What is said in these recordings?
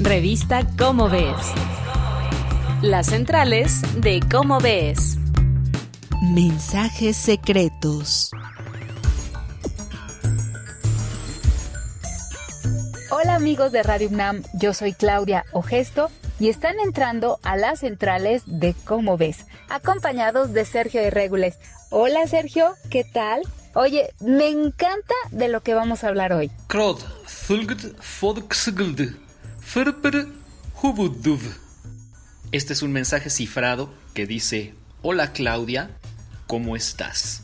Revista Cómo Ves. Las centrales de Cómo Ves. Mensajes secretos. Hola amigos de Radio UNAM, yo soy Claudia Ogesto y están entrando a las centrales de Cómo Ves, acompañados de Sergio de Regules. Hola Sergio, ¿qué tal? Oye, me encanta de lo que vamos a hablar hoy. Este es un mensaje cifrado que dice, hola Claudia, ¿cómo estás?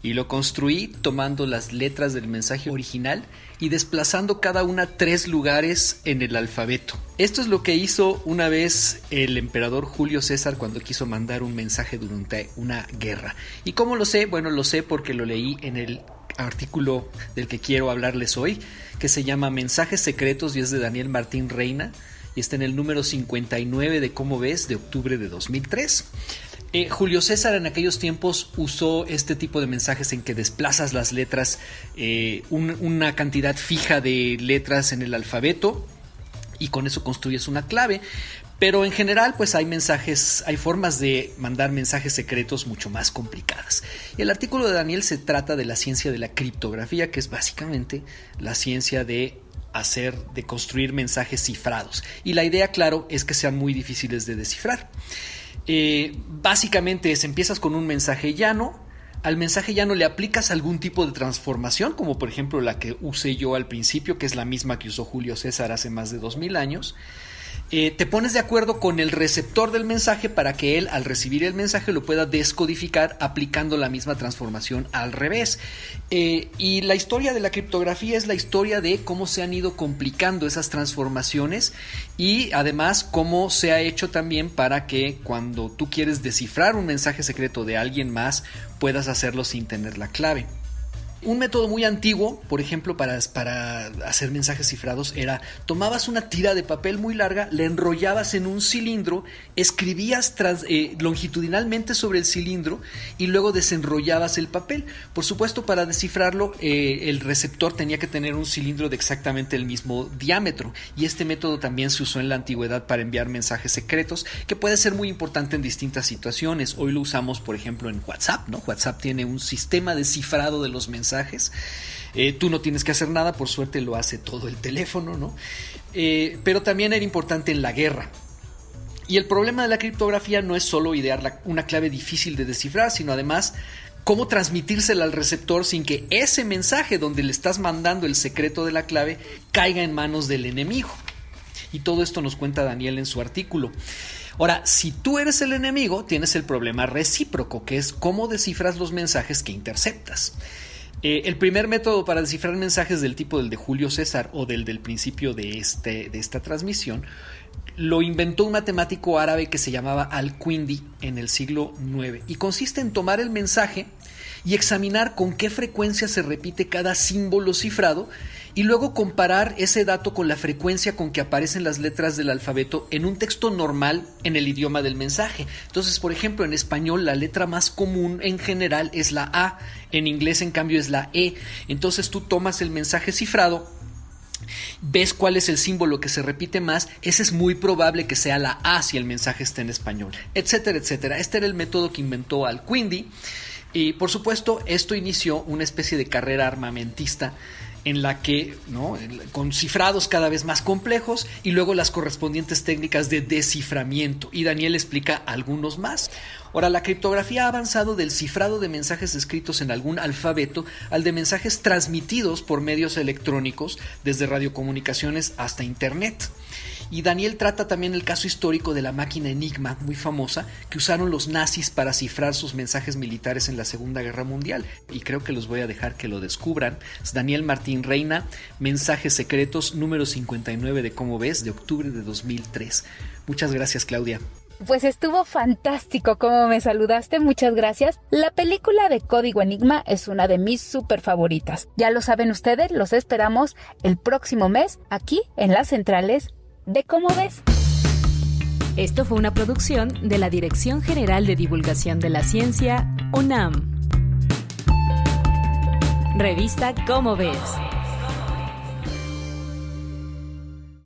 Y lo construí tomando las letras del mensaje original y desplazando cada una tres lugares en el alfabeto. Esto es lo que hizo una vez el emperador Julio César cuando quiso mandar un mensaje durante una guerra. ¿Y cómo lo sé? Bueno, lo sé porque lo leí en el artículo del que quiero hablarles hoy, que se llama Mensajes Secretos y es de Daniel Martín Reina y está en el número 59 de Cómo ves de octubre de 2003. Eh, Julio César en aquellos tiempos usó este tipo de mensajes en que desplazas las letras, eh, una cantidad fija de letras en el alfabeto y con eso construyes una clave. Pero en general, pues hay mensajes, hay formas de mandar mensajes secretos mucho más complicadas. Y el artículo de Daniel se trata de la ciencia de la criptografía, que es básicamente la ciencia de hacer, de construir mensajes cifrados. Y la idea, claro, es que sean muy difíciles de descifrar. Eh, básicamente es, empiezas con un mensaje llano, al mensaje llano le aplicas algún tipo de transformación, como por ejemplo la que usé yo al principio, que es la misma que usó Julio César hace más de 2000 años. Eh, te pones de acuerdo con el receptor del mensaje para que él al recibir el mensaje lo pueda descodificar aplicando la misma transformación al revés. Eh, y la historia de la criptografía es la historia de cómo se han ido complicando esas transformaciones y además cómo se ha hecho también para que cuando tú quieres descifrar un mensaje secreto de alguien más puedas hacerlo sin tener la clave. Un método muy antiguo, por ejemplo, para, hacer mensajes cifrados era tomabas una tira de papel muy larga, la enrollabas en un cilindro, escribías eh, longitudinalmente sobre el cilindro y luego desenrollabas el papel. Por supuesto, para descifrarlo, eh, el receptor tenía que tener un cilindro de exactamente el mismo diámetro y este método también se usó en la antigüedad para enviar mensajes secretos, que puede ser muy importante en distintas situaciones. Hoy lo usamos, por ejemplo, en WhatsApp, ¿no? WhatsApp tiene un sistema de cifrado de los mensajes mensajes. Eh, tú no tienes que hacer nada, por suerte lo hace todo el teléfono, ¿no? Eh, pero también era importante en la guerra. Y el problema de la criptografía no es solo idear una clave difícil de descifrar, sino además cómo transmitírsela al receptor sin que ese mensaje donde le estás mandando el secreto de la clave caiga en manos del enemigo. Y todo esto nos cuenta Daniel en su artículo. Ahora, si tú eres el enemigo, tienes el problema recíproco, que es cómo descifras los mensajes que interceptas. Eh, el primer método para descifrar mensajes del tipo del de Julio César o del del principio de, este, de esta transmisión lo inventó un matemático árabe que se llamaba Al-Quindi en el siglo IX y consiste en tomar el mensaje y examinar con qué frecuencia se repite cada símbolo cifrado y luego comparar ese dato con la frecuencia con que aparecen las letras del alfabeto en un texto normal en el idioma del mensaje. Entonces, por ejemplo, en español la letra más común en general es la A, en inglés en cambio es la E. Entonces tú tomas el mensaje cifrado, ves cuál es el símbolo que se repite más, ese es muy probable que sea la A si el mensaje está en español, etcétera, etcétera. Este era el método que inventó Al-Quindi y por supuesto esto inició una especie de carrera armamentista en la que, ¿no? con cifrados cada vez más complejos y luego las correspondientes técnicas de desciframiento. Y Daniel explica algunos más. Ahora, la criptografía ha avanzado del cifrado de mensajes escritos en algún alfabeto al de mensajes transmitidos por medios electrónicos, desde radiocomunicaciones hasta Internet. Y Daniel trata también el caso histórico de la máquina Enigma, muy famosa, que usaron los nazis para cifrar sus mensajes militares en la Segunda Guerra Mundial. Y creo que los voy a dejar que lo descubran. Es Daniel Martín Reina, Mensajes Secretos, número 59 de Cómo ves, de octubre de 2003. Muchas gracias, Claudia. Pues estuvo fantástico como me saludaste, muchas gracias. La película de Código Enigma es una de mis super favoritas. Ya lo saben ustedes, los esperamos el próximo mes aquí en las centrales de Cómo ves. Esto fue una producción de la Dirección General de Divulgación de la Ciencia, UNAM. Revista Cómo ves.